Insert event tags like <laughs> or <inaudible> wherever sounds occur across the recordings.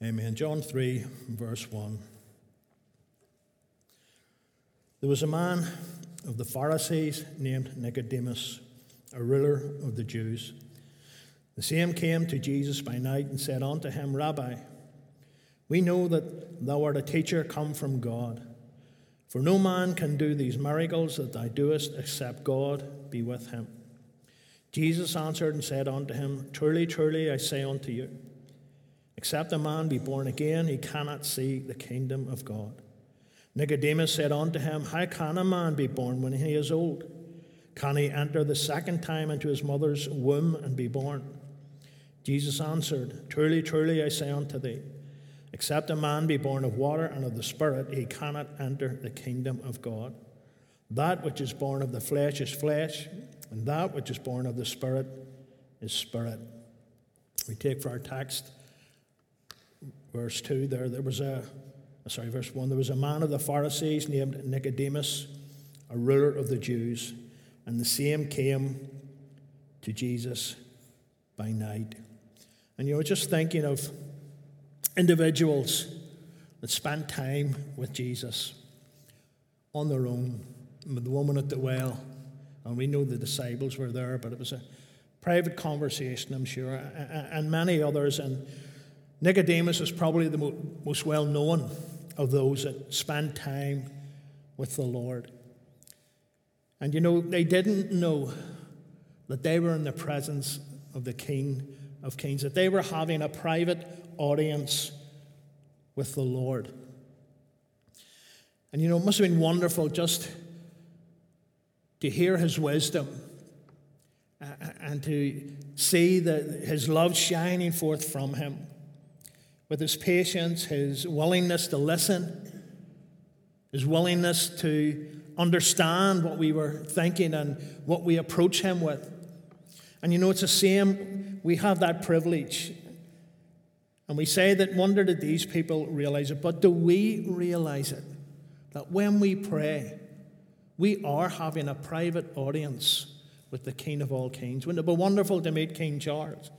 Amen. John 3, verse 1. There was a man of the Pharisees named Nicodemus, a ruler of the Jews. The same came to Jesus by night and said unto him, Rabbi, we know that thou art a teacher come from God. For no man can do these miracles that thou doest except God be with him. Jesus answered and said unto him, Truly, truly, I say unto you, Except a man be born again, he cannot see the kingdom of God. Nicodemus said unto him, How can a man be born when he is old? Can he enter the second time into his mother's womb and be born? Jesus answered, Truly, truly, I say unto thee, except a man be born of water and of the Spirit, he cannot enter the kingdom of God. That which is born of the flesh is flesh, and that which is born of the Spirit is spirit. We take for our text verse 2 there, there was a, uh, sorry, verse 1, there was a man of the Pharisees named Nicodemus, a ruler of the Jews, and the same came to Jesus by night. And you know, just thinking of individuals that spent time with Jesus on their own, the woman at the well, and we know the disciples were there, but it was a private conversation, I'm sure, and many others. And Nicodemus is probably the most well known of those that spend time with the Lord. And you know, they didn't know that they were in the presence of the King of Kings, that they were having a private audience with the Lord. And you know, it must have been wonderful just to hear his wisdom and to see the, his love shining forth from him with his patience, his willingness to listen, his willingness to understand what we were thinking and what we approach him with. And you know, it's the same, we have that privilege. And we say that, wonder did these people realize it, but do we realize it? That when we pray, we are having a private audience with the King of all kings. Wouldn't it be wonderful to meet King Charles?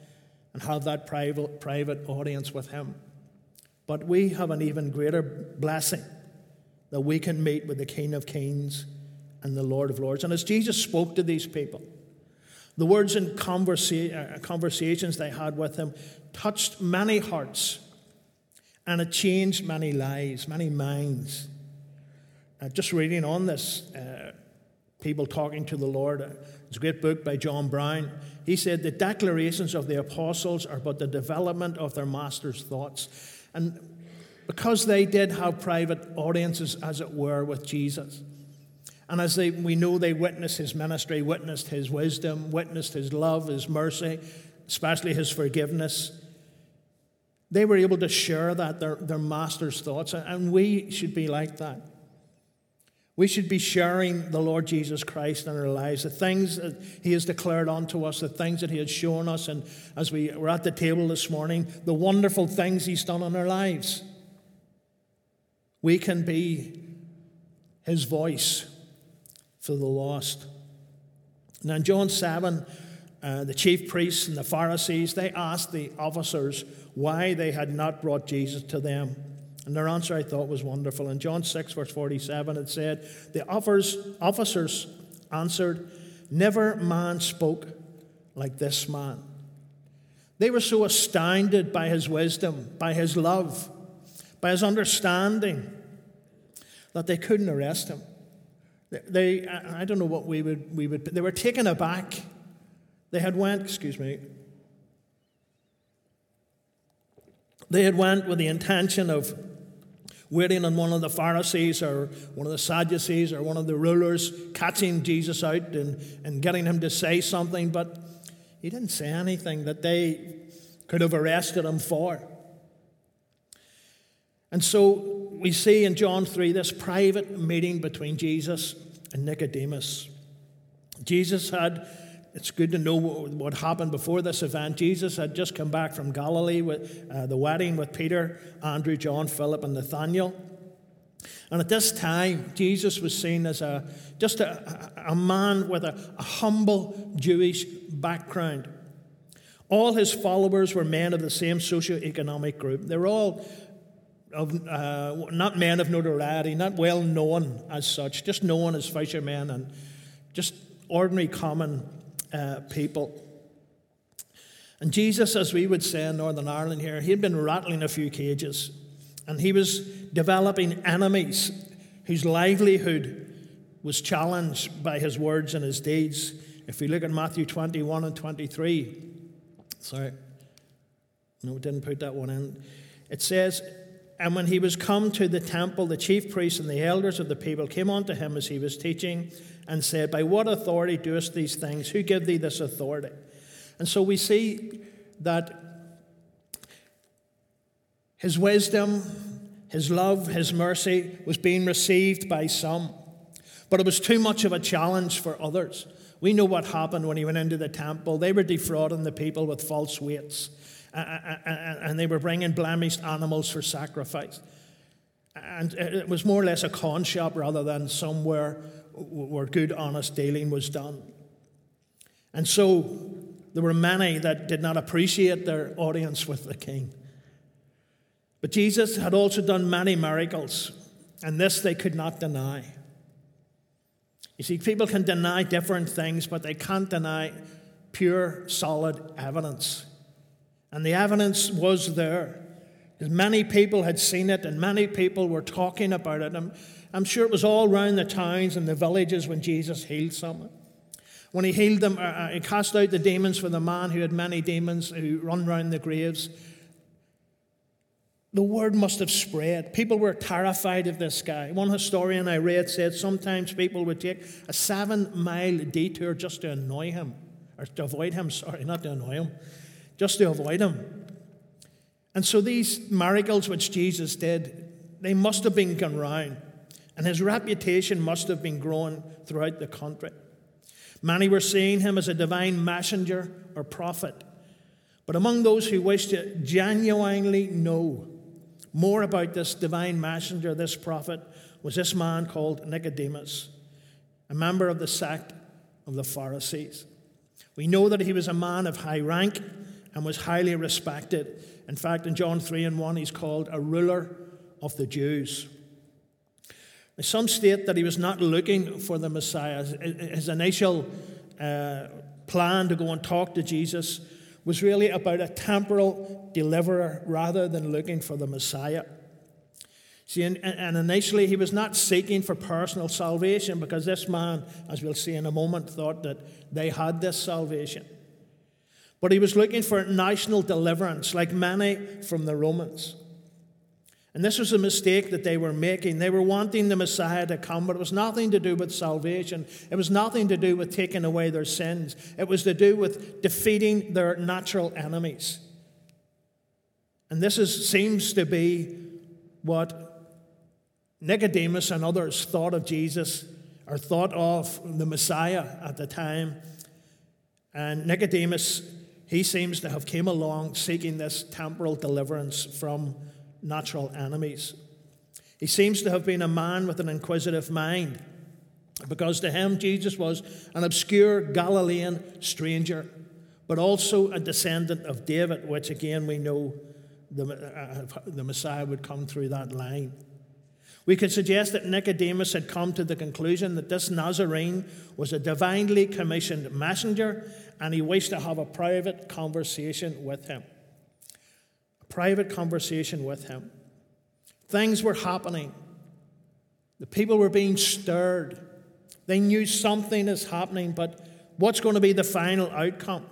And have that private, private audience with Him. But we have an even greater blessing that we can meet with the King of Kings and the Lord of Lords. And as Jesus spoke to these people, the words and conversa- uh, conversations they had with Him touched many hearts and it changed many lives, many minds. Uh, just reading on this, uh, people talking to the Lord. It's a great book by John Brown. He said the declarations of the apostles are but the development of their master's thoughts. And because they did have private audiences, as it were, with Jesus, and as they, we know they witnessed his ministry, witnessed his wisdom, witnessed his love, his mercy, especially his forgiveness, they were able to share that, their, their master's thoughts. And we should be like that. We should be sharing the Lord Jesus Christ in our lives, the things that He has declared unto us, the things that He has shown us. And as we were at the table this morning, the wonderful things He's done in our lives. We can be His voice for the lost. Now, in John 7, uh, the chief priests and the Pharisees, they asked the officers why they had not brought Jesus to them. And their answer I thought was wonderful. In John 6, verse 47, it said, The officers answered, Never man spoke like this man. They were so astounded by his wisdom, by his love, by his understanding, that they couldn't arrest him. They, I don't know what we would, we would, they were taken aback. They had went, excuse me, they had went with the intention of waiting on one of the Pharisees or one of the Sadducees or one of the rulers, catching Jesus out and, and getting him to say something, but he didn't say anything that they could have arrested him for. And so we see in John 3 this private meeting between Jesus and Nicodemus. Jesus had it's good to know what, happened before this event. Jesus had just come back from Galilee with uh, the wedding with Peter, Andrew, John, Philip, and Nathaniel. And at this time, Jesus was seen as a, just a, a man with a, a humble Jewish background. All his followers were men of the same socio-economic group. They were all of, uh, not men of notoriety, not well known as such, just known as fishermen and just ordinary common uh, people. And Jesus, as we would say in Northern Ireland here, he had been rattling a few cages and he was developing enemies whose livelihood was challenged by his words and his deeds. If we look at Matthew 21 and 23, sorry, no, didn't put that one in. It says, And when he was come to the temple, the chief priests and the elders of the people came unto him as he was teaching and said, By what authority doest these things? Who give thee this authority? And so we see that his wisdom, his love, his mercy was being received by some, but it was too much of a challenge for others. We know what happened when he went into the temple. They were defrauding the people with false weights, and they were bringing blemished animals for sacrifice. And it was more or less a con shop rather than somewhere where good, honest dealing was done. And so there were many that did not appreciate their audience with the king. But Jesus had also done many miracles, and this they could not deny. You see, people can deny different things, but they can't deny pure, solid evidence. And the evidence was there. Many people had seen it, and many people were talking about it. I'm, I'm sure it was all around the towns and the villages when Jesus healed someone. When he healed them, uh, uh, he cast out the demons for the man who had many demons who run round the graves. The word must have spread. People were terrified of this guy. One historian I read said sometimes people would take a seven mile detour just to annoy him, or to avoid him, sorry, not to annoy him, just to avoid him. And so these miracles which Jesus did, they must have been gone round, and his reputation must have been growing throughout the country. Many were seeing him as a divine messenger or prophet. But among those who wished to genuinely know more about this divine messenger, this prophet, was this man called Nicodemus, a member of the sect of the Pharisees. We know that he was a man of high rank and was highly respected. In fact, in John 3 and 1, he's called a ruler of the Jews. Some state that he was not looking for the Messiah. His initial uh, plan to go and talk to Jesus was really about a temporal deliverer rather than looking for the Messiah. See, and, and, initially he was not seeking for personal salvation because this man, as we'll see in a moment, thought that they had this salvation. But he was looking for national deliverance, like many from the Romans. And this was a mistake that they were making. They were wanting the Messiah to come, but it was nothing to do with salvation. It was nothing to do with taking away their sins. It was to do with defeating their natural enemies. And this is, seems to be what Nicodemus and others thought of Jesus or thought of the Messiah at the time. And Nicodemus, he seems to have came along seeking this temporal deliverance from natural enemies. He seems to have been a man with an inquisitive mind because to him Jesus was an obscure Galilean stranger, but also a descendant of David, which again we know the, uh, the Messiah would come through that line. We could suggest that Nicodemus had come to the conclusion that this Nazarene was a divinely commissioned messenger and he wished to have a private conversation with him private conversation with him. Things were happening. The people were being stirred. They knew something is happening, but what's going to be the final outcome?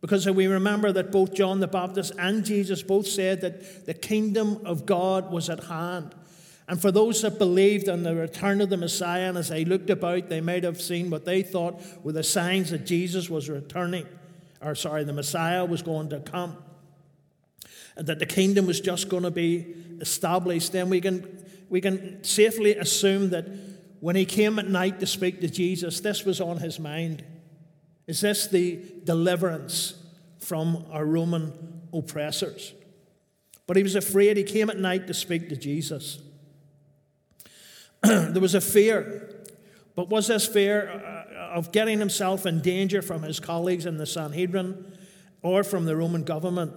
Because we remember that both John the Baptist and Jesus both said that the kingdom of God was at hand. And for those that believed in the return of the Messiah, and as they looked about, they might have seen what they thought were the signs that Jesus was returning, or sorry, the Messiah was going to come that the kingdom was just going to be established, then we can, we can safely assume that when he came at night to speak to Jesus, this was on his mind. Is this the deliverance from our Roman oppressors? But he was afraid. He came at night to speak to Jesus. <clears throat> there was a fear. But was this fear uh, of getting himself in danger from his colleagues in the Sanhedrin? or from the Roman government.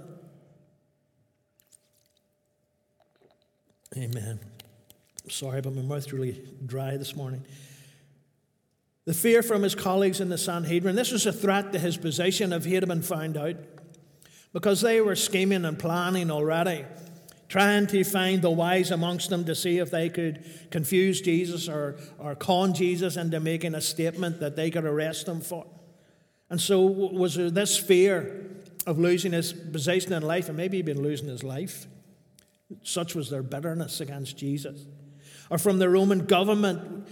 Amen. Sorry, but my mouth's really dry this morning. The fear from his colleagues in the Sanhedrin. This was a threat to his position if he had been found out. Because they were scheming and planning already, trying to find the wise amongst them to see if they could confuse Jesus or, or con Jesus into making a statement that they could arrest him for. And so, was there this fear of losing his position in life, and maybe even losing his life? Such was their bitterness against Jesus. Or from the Roman government,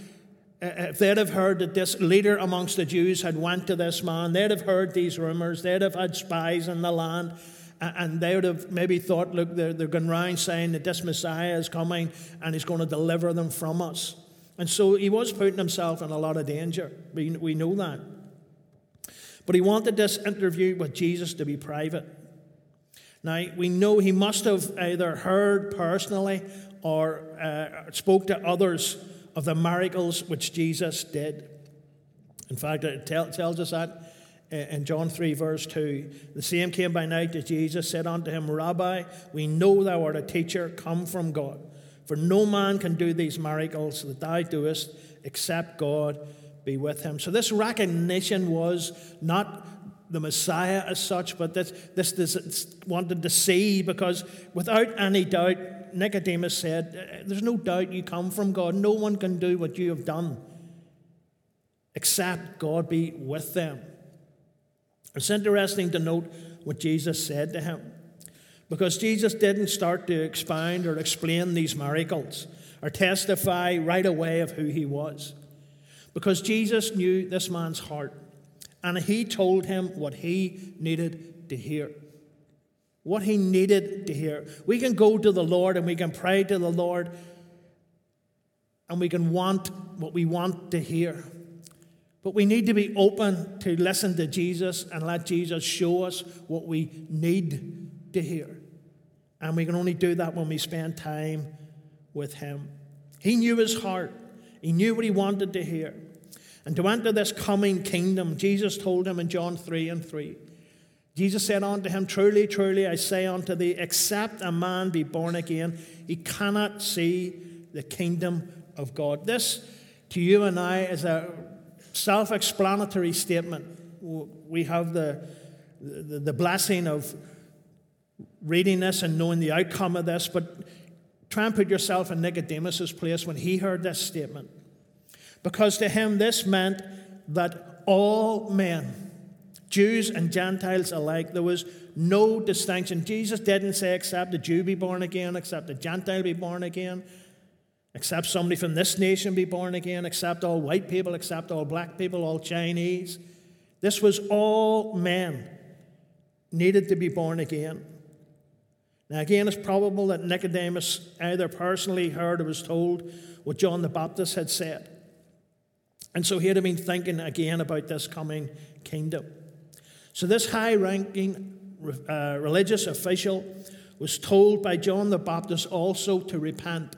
if they'd have heard that this leader amongst the Jews had went to this man, they'd have heard these rumors, they'd have had spies in the land, and they would have maybe thought, look, they're, they're going around saying that this Messiah is coming and he's going to deliver them from us. And so he was putting himself in a lot of danger. We, we know that. But he wanted this interview with Jesus to be private. Now, we know he must have either heard personally or uh, spoke to others of the miracles which Jesus did. In fact, it tell, tells us that in John 3, verse 2. The same came by night to Jesus, said unto him, Rabbi, we know thou art a teacher come from God. For no man can do these miracles that thou doest except God be with him. So this recognition was not the Messiah as such, but this, this, this wanted to see because without any doubt, Nicodemus said, uh, There's no doubt you come from God. No one can do what you have done except God be with them. It's interesting to note what Jesus said to him because Jesus didn't start to expound or explain these miracles or testify right away of who he was because Jesus knew this man's heart and he told him what he needed to hear what he needed to hear. We can go to the Lord and we can pray to the Lord and we can want what we want to hear. But we need to be open to listen to Jesus and let Jesus show us what we need to hear. And we can only do that when we spend time with Him. He knew his heart, he knew what he wanted to hear. And to enter this coming kingdom, Jesus told him in John 3 and 3 Jesus said unto him, Truly, truly, I say unto thee, except a man be born again, he cannot see the kingdom of God. This, to you and I, is a self explanatory statement. We have the, the, the blessing of reading this and knowing the outcome of this, but try and put yourself in Nicodemus's place when he heard this statement. Because to him, this meant that all men, Jews and Gentiles alike. There was no distinction. Jesus didn't say, except the Jew be born again, except the Gentile be born again, except somebody from this nation be born again, except all white people, except all black people, all Chinese. This was all men needed to be born again. Now, again, it's probable that Nicodemus either personally heard or was told what John the Baptist had said. And so he'd have been thinking again about this coming kingdom. So, this high ranking uh, religious official was told by John the Baptist also to repent.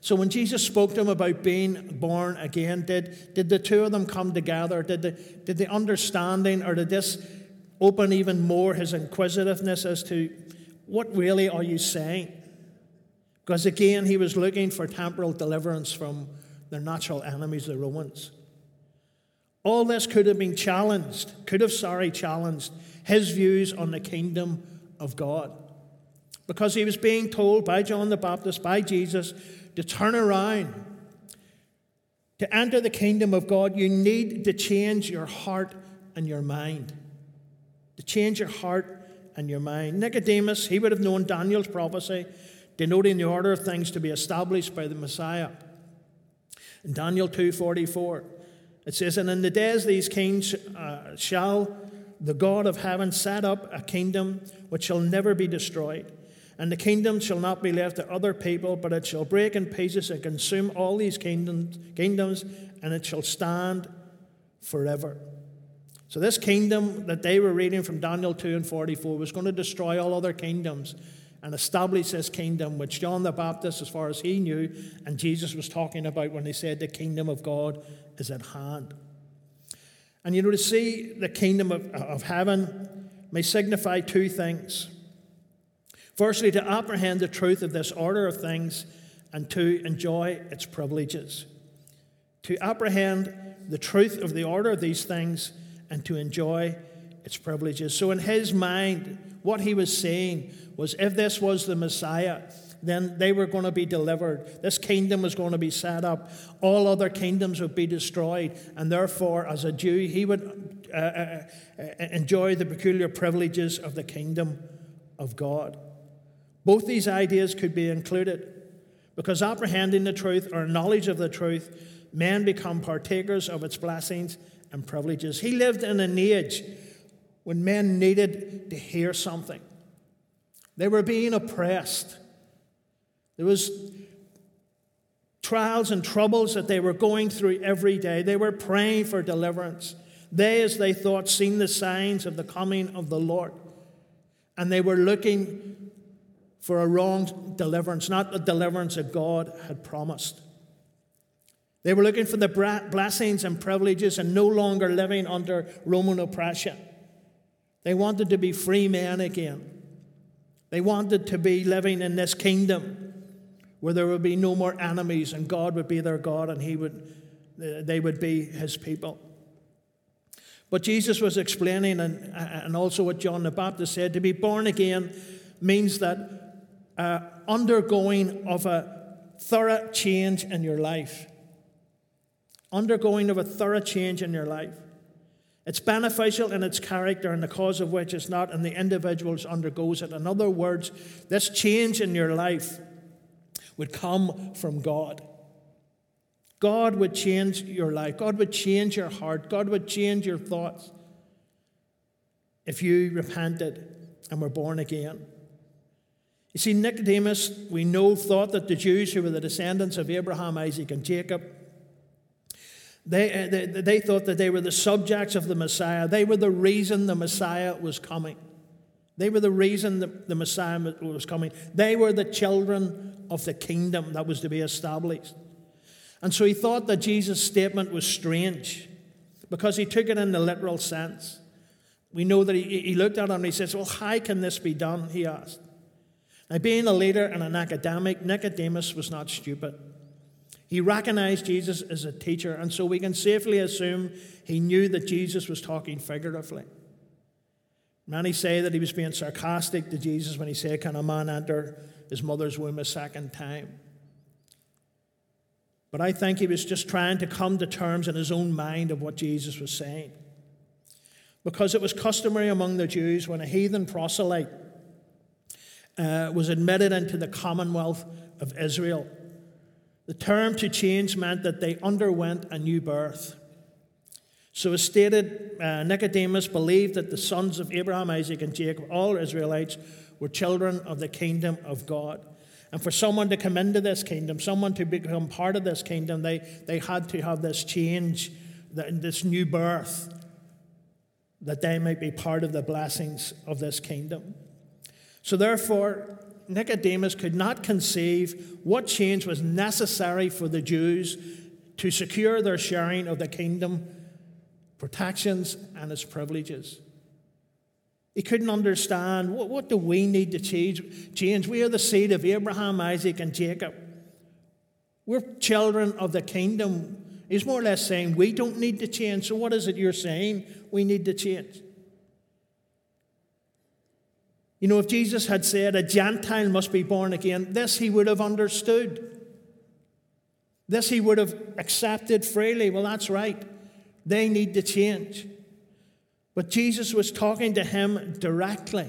So, when Jesus spoke to him about being born again, did, did the two of them come together? Did the, did the understanding, or did this open even more his inquisitiveness as to what really are you saying? Because again, he was looking for temporal deliverance from their natural enemies, the Romans. All this could have been challenged, could have, sorry, challenged his views on the kingdom of God. Because he was being told by John the Baptist, by Jesus, to turn around. To enter the kingdom of God, you need to change your heart and your mind. To change your heart and your mind. Nicodemus, he would have known Daniel's prophecy, denoting the order of things to be established by the Messiah. In Daniel 2:44, it says, And in the days these kings uh, shall the God of heaven set up a kingdom which shall never be destroyed. And the kingdom shall not be left to other people, but it shall break in pieces and consume all these kingdoms, kingdoms and it shall stand forever. So, this kingdom that they were reading from Daniel 2 and 44 was going to destroy all other kingdoms and establish this kingdom, which John the Baptist, as far as he knew, and Jesus was talking about when he said the kingdom of God is at hand. And you know, to see the kingdom of, of heaven may signify two things. Firstly, to apprehend the truth of this order of things and to enjoy its privileges. To apprehend the truth of the order of these things and to enjoy its privileges. So, in his mind, what he was saying was if this was the Messiah, then they were going to be delivered. This kingdom was going to be set up. All other kingdoms would be destroyed. And therefore, as a Jew, he would uh, uh, uh, enjoy the peculiar privileges of the kingdom of God. Both these ideas could be included because apprehending the truth or knowledge of the truth, men become partakers of its blessings and privileges. He lived in an age when men needed to hear something. They were being oppressed. There was trials and troubles that they were going through every day. They were praying for deliverance. They, as they thought, seen the signs of the coming of the Lord. And they were looking for a wrong deliverance, not the deliverance that God had promised. They were looking for the blessings and privileges and no longer living under Roman oppression. They wanted to be free men again. They wanted to be living in this kingdom where there would be no more enemies and God would be their God and he would, they would be his people. But Jesus was explaining, and, and also what John the Baptist said, to be born again means that uh, undergoing of a thorough change in your life. Undergoing of a thorough change in your life. It's beneficial in its character and the cause of which it's not, and the individual undergoes it. In other words, this change in your life would come from God. God would change your life. God would change your heart. God would change your thoughts if you repented and were born again. You see, Nicodemus, we know, thought that the Jews who were the descendants of Abraham, Isaac, and Jacob, they, uh, they, they thought that they were the subjects of the Messiah. They were the reason the Messiah was coming. They were the reason that the Messiah was coming. They were the children of the kingdom that was to be established. And so he thought that Jesus' statement was strange because he took it in the literal sense. We know that he, he looked at him and he says, Well, how can this be done? He asked. Now, being a leader and an academic, Nicodemus was not stupid. He recognized Jesus as a teacher, and so we can safely assume he knew that Jesus was talking figuratively. Many say that he was being sarcastic to Jesus when he said, Can a man enter his mother's womb a second time? But I think he was just trying to come to terms in his own mind of what Jesus was saying. Because it was customary among the Jews when a heathen proselyte uh, was admitted into the commonwealth of Israel. The term to change meant that they underwent a new birth. So, as stated, uh, Nicodemus believed that the sons of Abraham, Isaac, and Jacob, all Israelites, were children of the kingdom of God. And for someone to come into this kingdom, someone to become part of this kingdom, they, they had to have this change, this new birth, that they might be part of the blessings of this kingdom. So, therefore, Nicodemus could not conceive what change was necessary for the Jews to secure their sharing of the kingdom protections and its privileges. He couldn't understand what, what do we need to change? change? We are the seed of Abraham, Isaac, and Jacob. We're children of the kingdom. He's more or less saying we don't need to change. So, what is it you're saying? We need to change. You know, if Jesus had said a Gentile must be born again, this he would have understood. This he would have accepted freely. Well, that's right. They need to change. But Jesus was talking to him directly.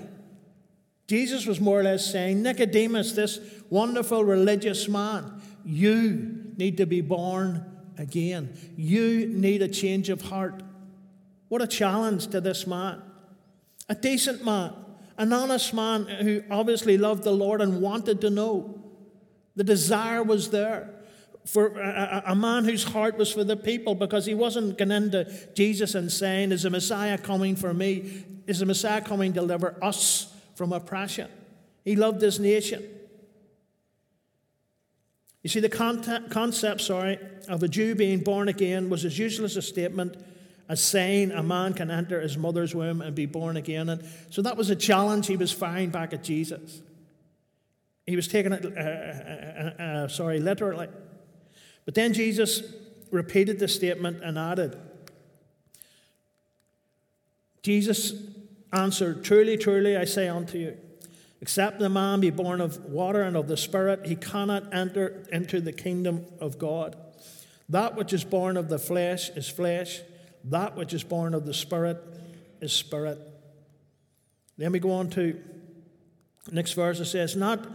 Jesus was more or less saying, Nicodemus, this wonderful religious man, you need to be born again. You need a change of heart. What a challenge to this man. A decent man an honest man who obviously loved the Lord and wanted to know. The desire was there for a, a, man whose heart was for the people because he wasn't going into Jesus and saying, Is the Messiah coming for me? Is the Messiah coming to deliver us from oppression? He loved his nation. You see, the concept, sorry, of a Jew being born again was as useless a statement as saying a man can enter his mother's womb and be born again. And so that was a challenge he was firing back at Jesus. He was taking it, uh, uh, uh, uh, sorry, literally. But then Jesus repeated the statement and added, Jesus answered, Truly, truly, I say unto you, except the man be born of water and of the Spirit, he cannot enter into the kingdom of God. That which is born of the flesh is flesh, that which is born of the Spirit is spirit. Then we go on to next verse. It says, Not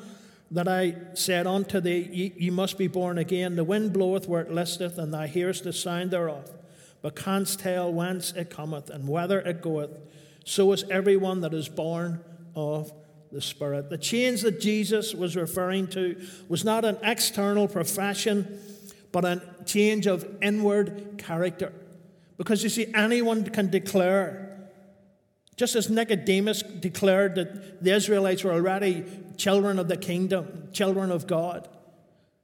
that I said unto thee, ye, ye must be born again. The wind bloweth where it listeth, and thou hearest the sound thereof, but canst tell whence it cometh and whither it goeth. So is everyone that is born of the Spirit. The change that Jesus was referring to was not an external profession, but a change of inward character. Because you see, anyone can declare, just as Nicodemus declared that the Israelites were already children of the kingdom, children of God.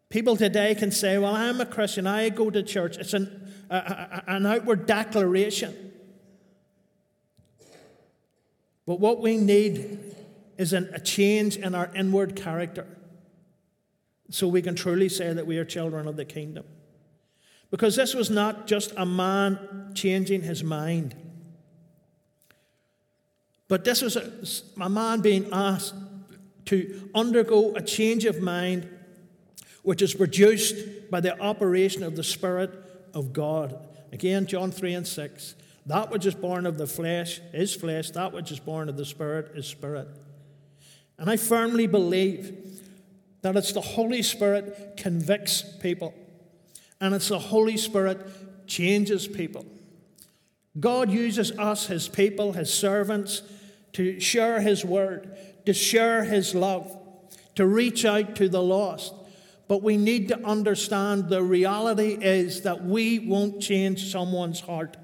People today can say, Well, I'm a Christian, I go to church. It's an, a, an outward declaration. But what we need is an, a change in our inward character so we can truly say that we are children of the kingdom. Because this was not just a man changing his mind, but this was a, a man being asked to undergo a change of mind which is produced by the operation of the Spirit of God. Again, John 3 and 6. That which is born of the flesh is flesh, that which is born of the Spirit is spirit. And I firmly believe that it's the Holy Spirit convicts people. And it's the Holy Spirit changes people. God uses us, His people, His servants, to share His word, to share His love, to reach out to the lost. But we need to understand the reality is that we won't change someone's heart.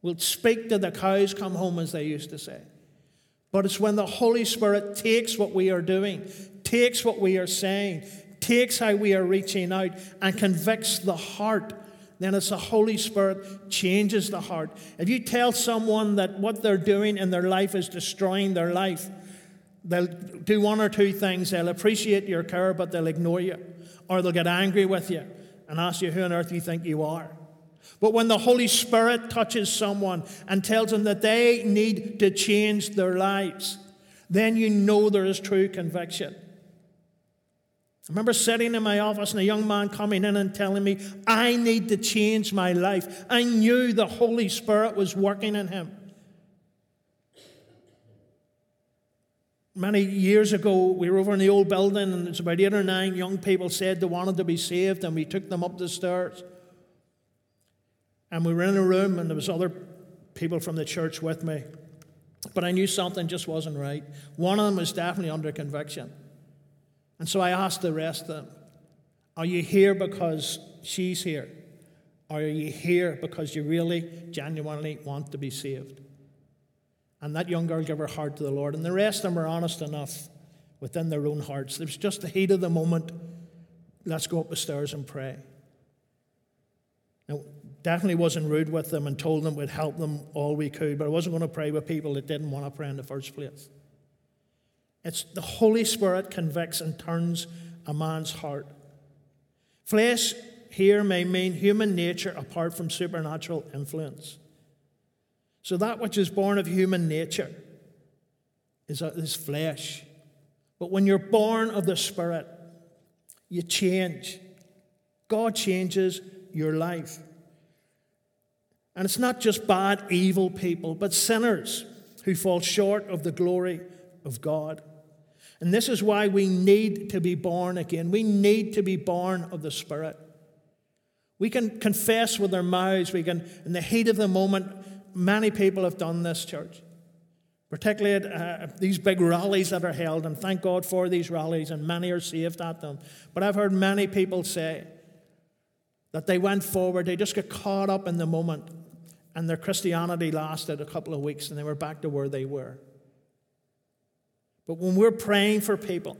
We'll speak to the cows come home, as they used to say. But it's when the Holy Spirit takes what we are doing, takes what we are saying, takes how we are reaching out and convicts the heart, then it's the Holy Spirit changes the heart. If you tell someone that what they're doing in their life is destroying their life, they'll do one or two things. They'll appreciate your care, but they'll ignore you. Or they'll get angry with you and ask you who on earth you think you are. But when the Holy Spirit touches someone and tells them that they need to change their lives, then you know there is true conviction. I remember sitting in my office and a young man coming in and telling me, I need to change my life. I knew the Holy Spirit was working in him. Many years ago, we were over in the old building, and it's about eight or nine young people said they wanted to be saved, and we took them up the stairs. And we were in a room, and there was other people from the church with me. But I knew something just wasn't right. One of them was definitely under conviction. And so I asked the rest of them, Are you here because she's here? Or are you here because you really, genuinely want to be saved? And that young girl gave her heart to the Lord. And the rest of them were honest enough within their own hearts. It was just the heat of the moment. Let's go up the stairs and pray. Now, definitely wasn't rude with them and told them we'd help them all we could, but I wasn't going to pray with people that didn't want to pray in the first place. It's the Holy Spirit convicts and turns a man's heart. Flesh here may mean human nature apart from supernatural influence. So that which is born of human nature is, is flesh. But when you're born of the Spirit, you change. God changes your life. And it's not just bad, evil people, but sinners who fall short of the glory of God. And this is why we need to be born again. We need to be born of the Spirit. We can confess with our mouths, we can, in the heat of the moment, many people have done this, church. Particularly at uh, these big rallies that are held, and thank God for these rallies, and many are saved at them. But I've heard many people say that they went forward, they just got caught up in the moment, and their Christianity lasted a couple of weeks, and they were back to where they were. But when we're praying for people,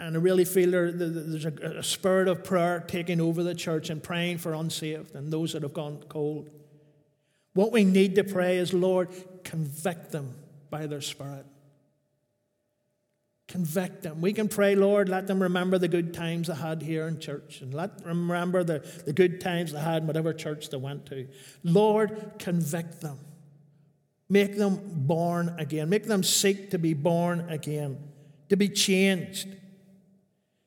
And I really feel there, there's a spirit of prayer taking over the church and praying for unsaved and those that have gone cold. What we need to pray is, Lord, convict them by their spirit. Convict them. We can pray, Lord, let them remember the good times they had here in church and let them remember the, the good times they had in whatever church they went to. Lord, convict them. Make them born again. Make them seek to be born again, to be changed.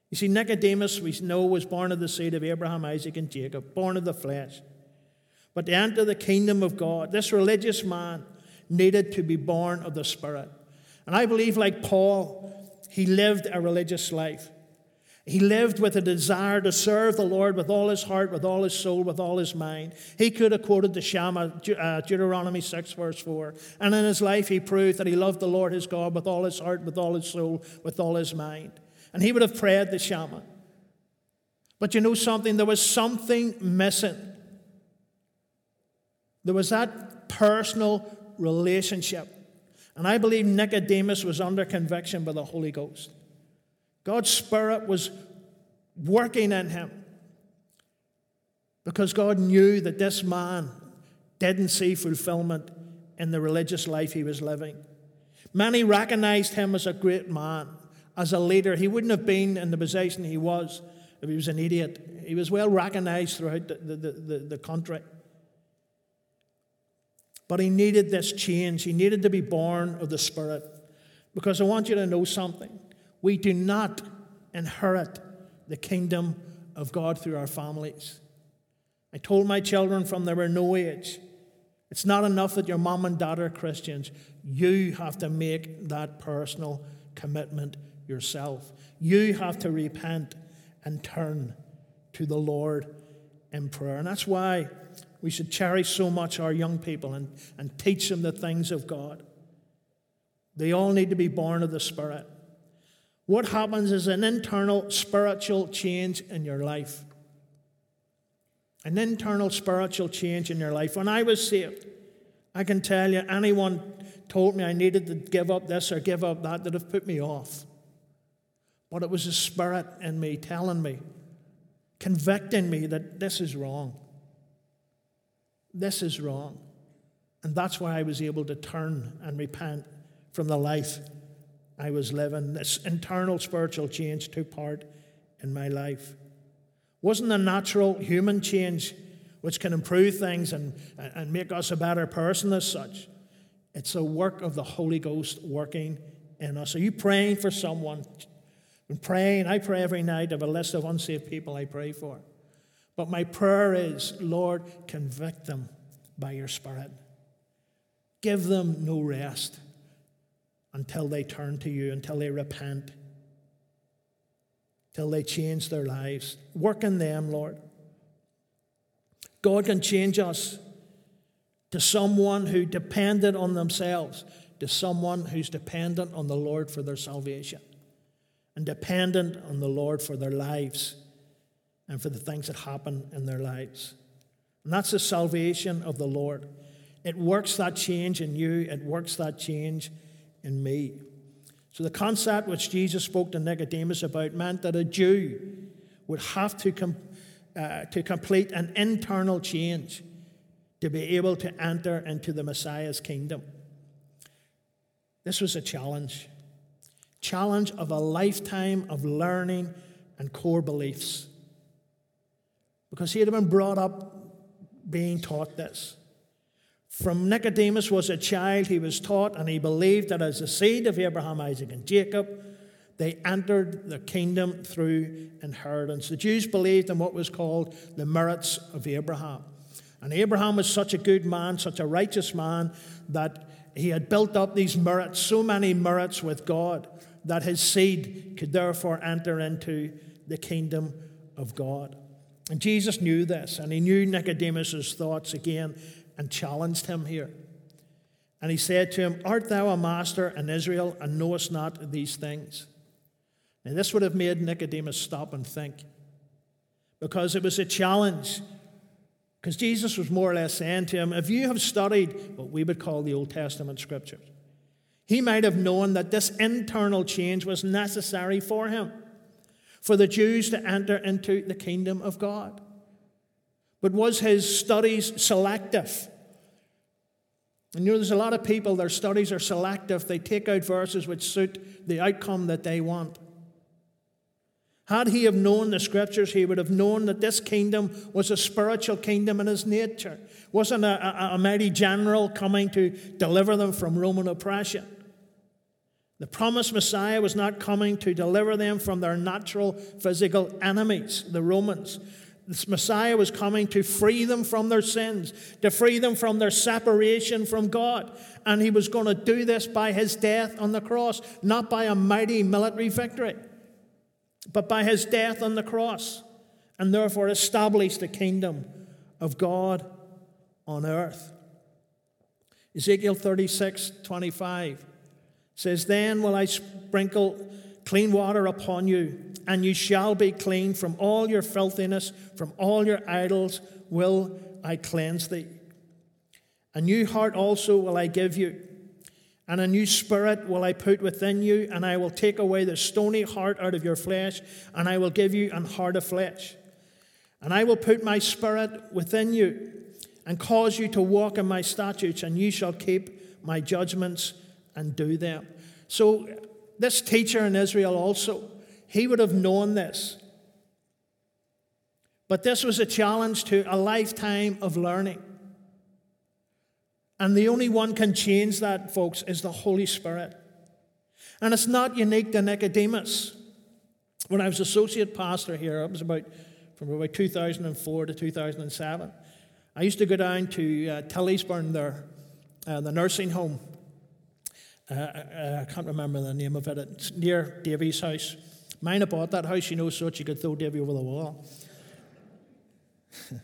You see, Nicodemus, we know, was born of the seed of Abraham, Isaac, and Jacob, born of the flesh. But to enter the kingdom of God, this religious man needed to be born of the Spirit. And I believe, like Paul, he lived a religious life. He lived with a desire to serve the Lord with all his heart, with all his soul, with all his mind. He could have quoted the Shema, uh, Deuteronomy 6, verse 4. And in his life, he proved that he loved the Lord his God with all his heart, with all his soul, with all his mind. And he would have prayed the Shema. But you know something? There was something missing. There was that personal relationship and I believe Nicodemus was under conviction by the Holy Ghost. God's Spirit was working in him because God knew that this man didn't see fulfillment in the religious life he was living. Many recognized him as a great man, as a leader. He wouldn't have been in the position he was if he was an idiot. He was well recognized throughout the, the, the, the country. But he needed this change. He needed to be born of the Spirit. Because I want you to know something. We do not inherit the kingdom of God through our families. I told my children from they were no age, it's not enough that your mom and dad are Christians. You have to make that personal commitment yourself. You have to repent and turn to the Lord in prayer. And that's why we should cherish so much our young people and, and teach them the things of God. They all need to be born of the Spirit. What happens is an internal spiritual change in your life. An internal spiritual change in your life. When I was saved, I can tell you, anyone told me I needed to give up this or give up that, that have put me off. But it was the Spirit in me telling me, convicting me that this is wrong. This is wrong. And that's why I was able to turn and repent from the life I was living. This internal spiritual change took part in my life. Wasn't a natural human change which can improve things and, and make us a better person as such. It's a work of the Holy Ghost working in us. Are you praying for someone? I'm praying. I pray every night. of a list of unsaved people I pray for. But my prayer is, Lord, convict them by your Spirit. Give them no rest until they turn to you, until they repent, till they change their lives. Work in them, Lord. God can change us to someone who depended on themselves, to someone who's dependent on the Lord for their salvation and dependent on the Lord for their lives and for the things that happen in their lives. And that's the salvation of the Lord. It works that change in you, it works that change in me. So, the concept which Jesus spoke to Nicodemus about meant that a Jew would have to, com- uh, to complete an internal change to be able to enter into the Messiah's kingdom. This was a challenge. Challenge of a lifetime of learning and core beliefs because he had been brought up being taught this. From Nicodemus was a child, he was taught and he believed that as the seed of Abraham, Isaac, and Jacob, they entered the kingdom through inheritance. The Jews believed in what was called the merits of Abraham. And Abraham was such a good man, such a righteous man, that he had built up these merits, so many merits with God, that his seed could therefore enter into the kingdom of God. And Jesus knew this, and he knew Nicodemus's thoughts again and challenged him here. And he said to him, Art thou a master in Israel and knowest not these things? Now, this would have made Nicodemus stop and think because it was a challenge. Because Jesus was more or less saying to him, If you have studied what we would call the Old Testament scriptures, he might have known that this internal change was necessary for him. For the Jews to enter into the kingdom of God. But was his studies selective? And you know, there's a lot of people, their studies are selective. They take out verses which suit the outcome that they want. Had he have known the scriptures, he would have known that this kingdom was a spiritual kingdom in his nature. It wasn't a, a, a mighty general coming to deliver them from Roman oppression. The promised Messiah was not coming to deliver them from their natural physical enemies, the Romans. This Messiah was coming to free them from their sins, to free them from their separation from God. And he was going to do this by his death on the cross, not by a mighty military victory, but by his death on the cross, and therefore establish the kingdom of God on earth. Ezekiel 36 25 says, Then will I sprinkle clean water upon you, and you shall be clean from all your filthiness, from all your idols will I cleanse thee. A new heart also will I give you, and a new spirit will I put within you, and I will take away the stony heart out of your flesh, and I will give you an heart of flesh. And I will put my spirit within you, and cause you to walk in my statutes, and you shall keep my judgments and do them. So this teacher in Israel also, he would have known this. But this was a challenge to a lifetime of learning. And the only one can change that, folks, is the Holy Spirit. And it's not unique to Nicodemus. When I was associate pastor here, it was about from about 2004 to 2007. I used to go down to uh, Tillysburn there, uh, the nursing home, uh, uh, I can't remember the name of it. It's near Davy's house. Mine bought that house, you know, so you could throw Davy over the wall. <laughs>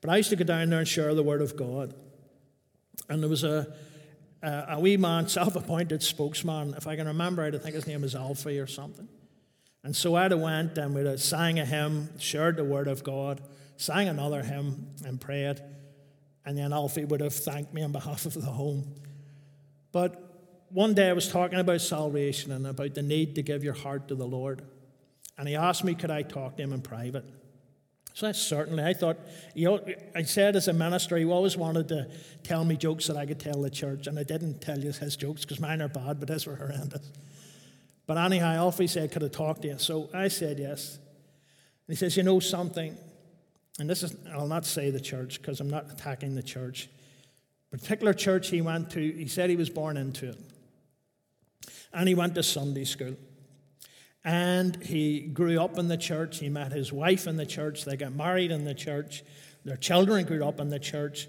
but I used to go down there and share the Word of God. And there was a, a, a wee man, <laughs> self appointed spokesman, if I can remember it, I think his name is Alfie or something. And so have went and we'd have sang a hymn, shared the Word of God, sang another hymn, and prayed. And then Alfie would have thanked me on behalf of the home. But one day I was talking about salvation and about the need to give your heart to the Lord. And he asked me, could I talk to him in private? So that's certainly, I thought, you know, I said as a minister, he always wanted to tell me jokes that I could tell the church. And I didn't tell you his jokes because mine are bad, but his were horrendous. But anyhow, Alfie said, could I talk to you? So I said yes. And he says, you know something? And this is, I'll not say the church because I'm not attacking the church. Particular church he went to, he said he was born into it and he went to Sunday school. And he grew up in the church. He met his wife in the church. They got married in the church. Their children grew up in the church.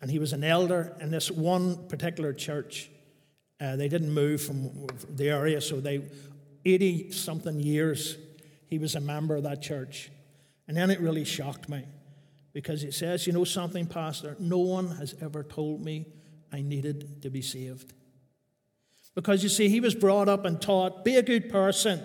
And he was an elder in this one particular church. Uh, they didn't move from the area, so they, 80 something years, he was a member of that church. And then it really shocked me because it says, You know something, Pastor? No one has ever told me I needed to be saved. Because you see, he was brought up and taught be a good person,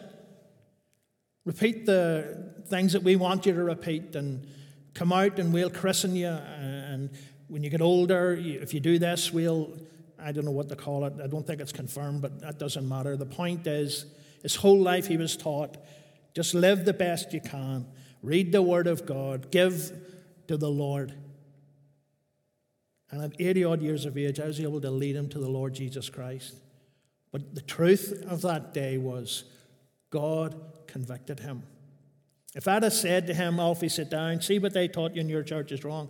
repeat the things that we want you to repeat, and come out and we'll christen you. And when you get older, if you do this, we'll, I don't know what to call it, I don't think it's confirmed, but that doesn't matter. The point is, his whole life he was taught just live the best you can, read the Word of God, give to the Lord. And at 80 odd years of age, I was able to lead him to the Lord Jesus Christ. But the truth of that day was God convicted him. If I'd have said to him, Alfie, sit down, see what they taught you in your church is wrong,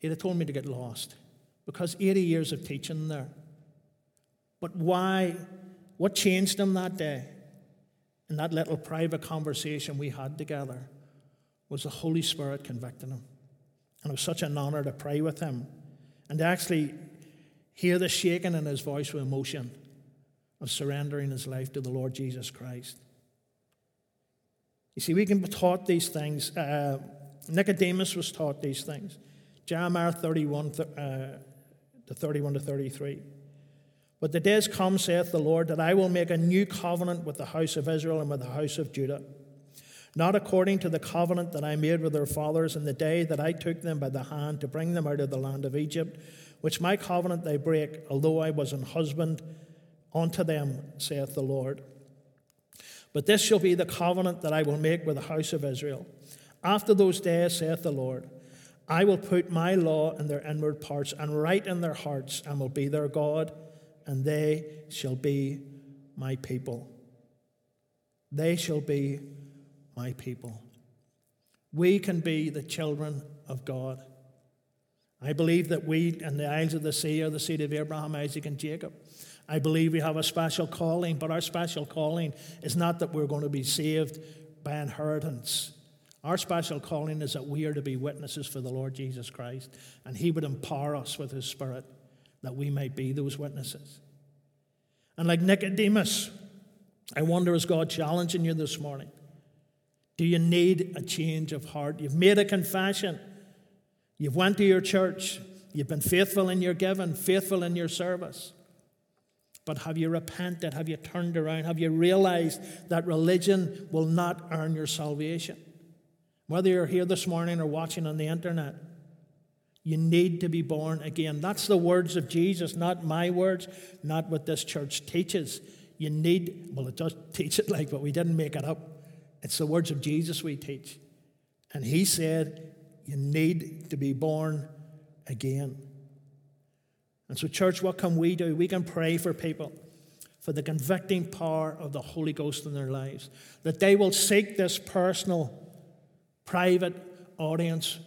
he'd have told me to get lost because 80 years of teaching there. But why? What changed him that day? In that little private conversation we had together was the Holy Spirit convicting him. And it was such an honor to pray with him and to actually hear the shaking in his voice with emotion of surrendering his life to the Lord Jesus Christ. You see, we can be taught these things. Uh, Nicodemus was taught these things. Jeremiah 31 uh, to 31 to 33. But the days come, saith the Lord, that I will make a new covenant with the house of Israel and with the house of Judah. Not according to the covenant that I made with their fathers in the day that I took them by the hand to bring them out of the land of Egypt, which my covenant they break, although I was an husband unto them, saith the Lord. But this shall be the covenant that I will make with the house of Israel. After those days, saith the Lord, I will put my law in their inward parts and write in their hearts, and will be their God, and they shall be my people. They shall be my people. We can be the children of God. I believe that we and the isles of the sea are the seed of Abraham, Isaac, and Jacob. I believe we have a special calling, but our special calling is not that we're going to be saved by inheritance. Our special calling is that we are to be witnesses for the Lord Jesus Christ, and He would empower us with His Spirit that we might be those witnesses. And like Nicodemus, I wonder is God challenging you this morning? Do you need a change of heart? You've made a confession. You've went to your church. You've been faithful in your giving, faithful in your service. But have you repented? Have you turned around? Have you realized that religion will not earn your salvation? Whether you're here this morning or watching on the internet, you need to be born again. That's the words of Jesus, not my words, not what this church teaches. You need, well, it does teach it like, but we didn't make it up. It's the words of Jesus we teach. And he said, You need to be born again. And so, church, what can we do? We can pray for people for the convicting power of the Holy Ghost in their lives, that they will seek this personal, private audience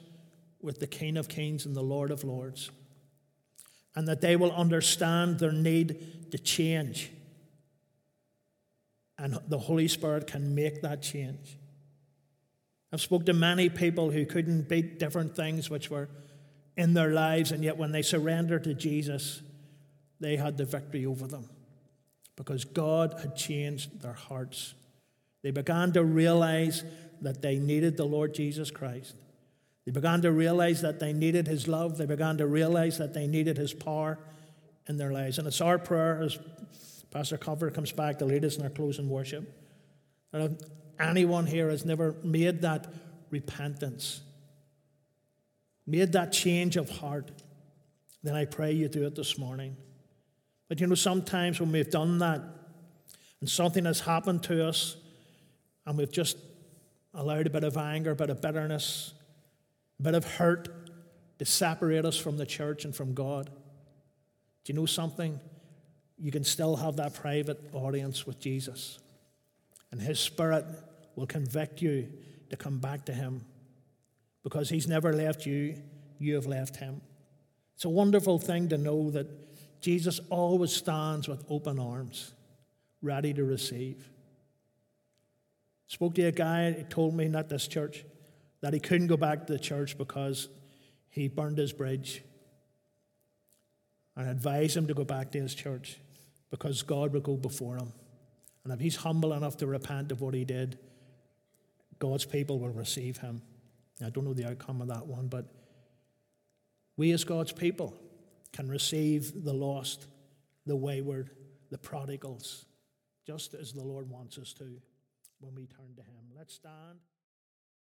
with the King of Kings and the Lord of Lords, and that they will understand their need to change and the Holy Spirit can make that change. I've spoke to many people who couldn't beat different things which were in their lives, and yet when they surrendered to Jesus, they had the victory over them because God had changed their hearts. They began to realize that they needed the Lord Jesus Christ. They began to realize that they needed His love. They began to realize that they needed His power in their lives. And it's our prayer as Pastor Cover comes back to lead us in our closing worship. And if anyone here has never made that repentance, made that change of heart, then I pray you do it this morning. But you know, sometimes when we've done that and something has happened to us and we've just allowed a bit of anger, a bit of bitterness, a bit of hurt to separate us from the church and from God. Do you know something? you can still have that private audience with Jesus. And His Spirit will convict you to come back to Him because He's never left you, you have left Him. It's a wonderful thing to know that Jesus always stands with open arms, ready to receive. Spoke to a guy, he told me, not this church, that he couldn't go back to the church because he burned his bridge. And advised him to go back to his church because God will go before him. And if he's humble enough to repent of what he did, God's people will receive him. I don't know the outcome of that one, but we as God's people can receive the lost, the wayward, the prodigals, just as the Lord wants us to when we turn to him. Let's stand.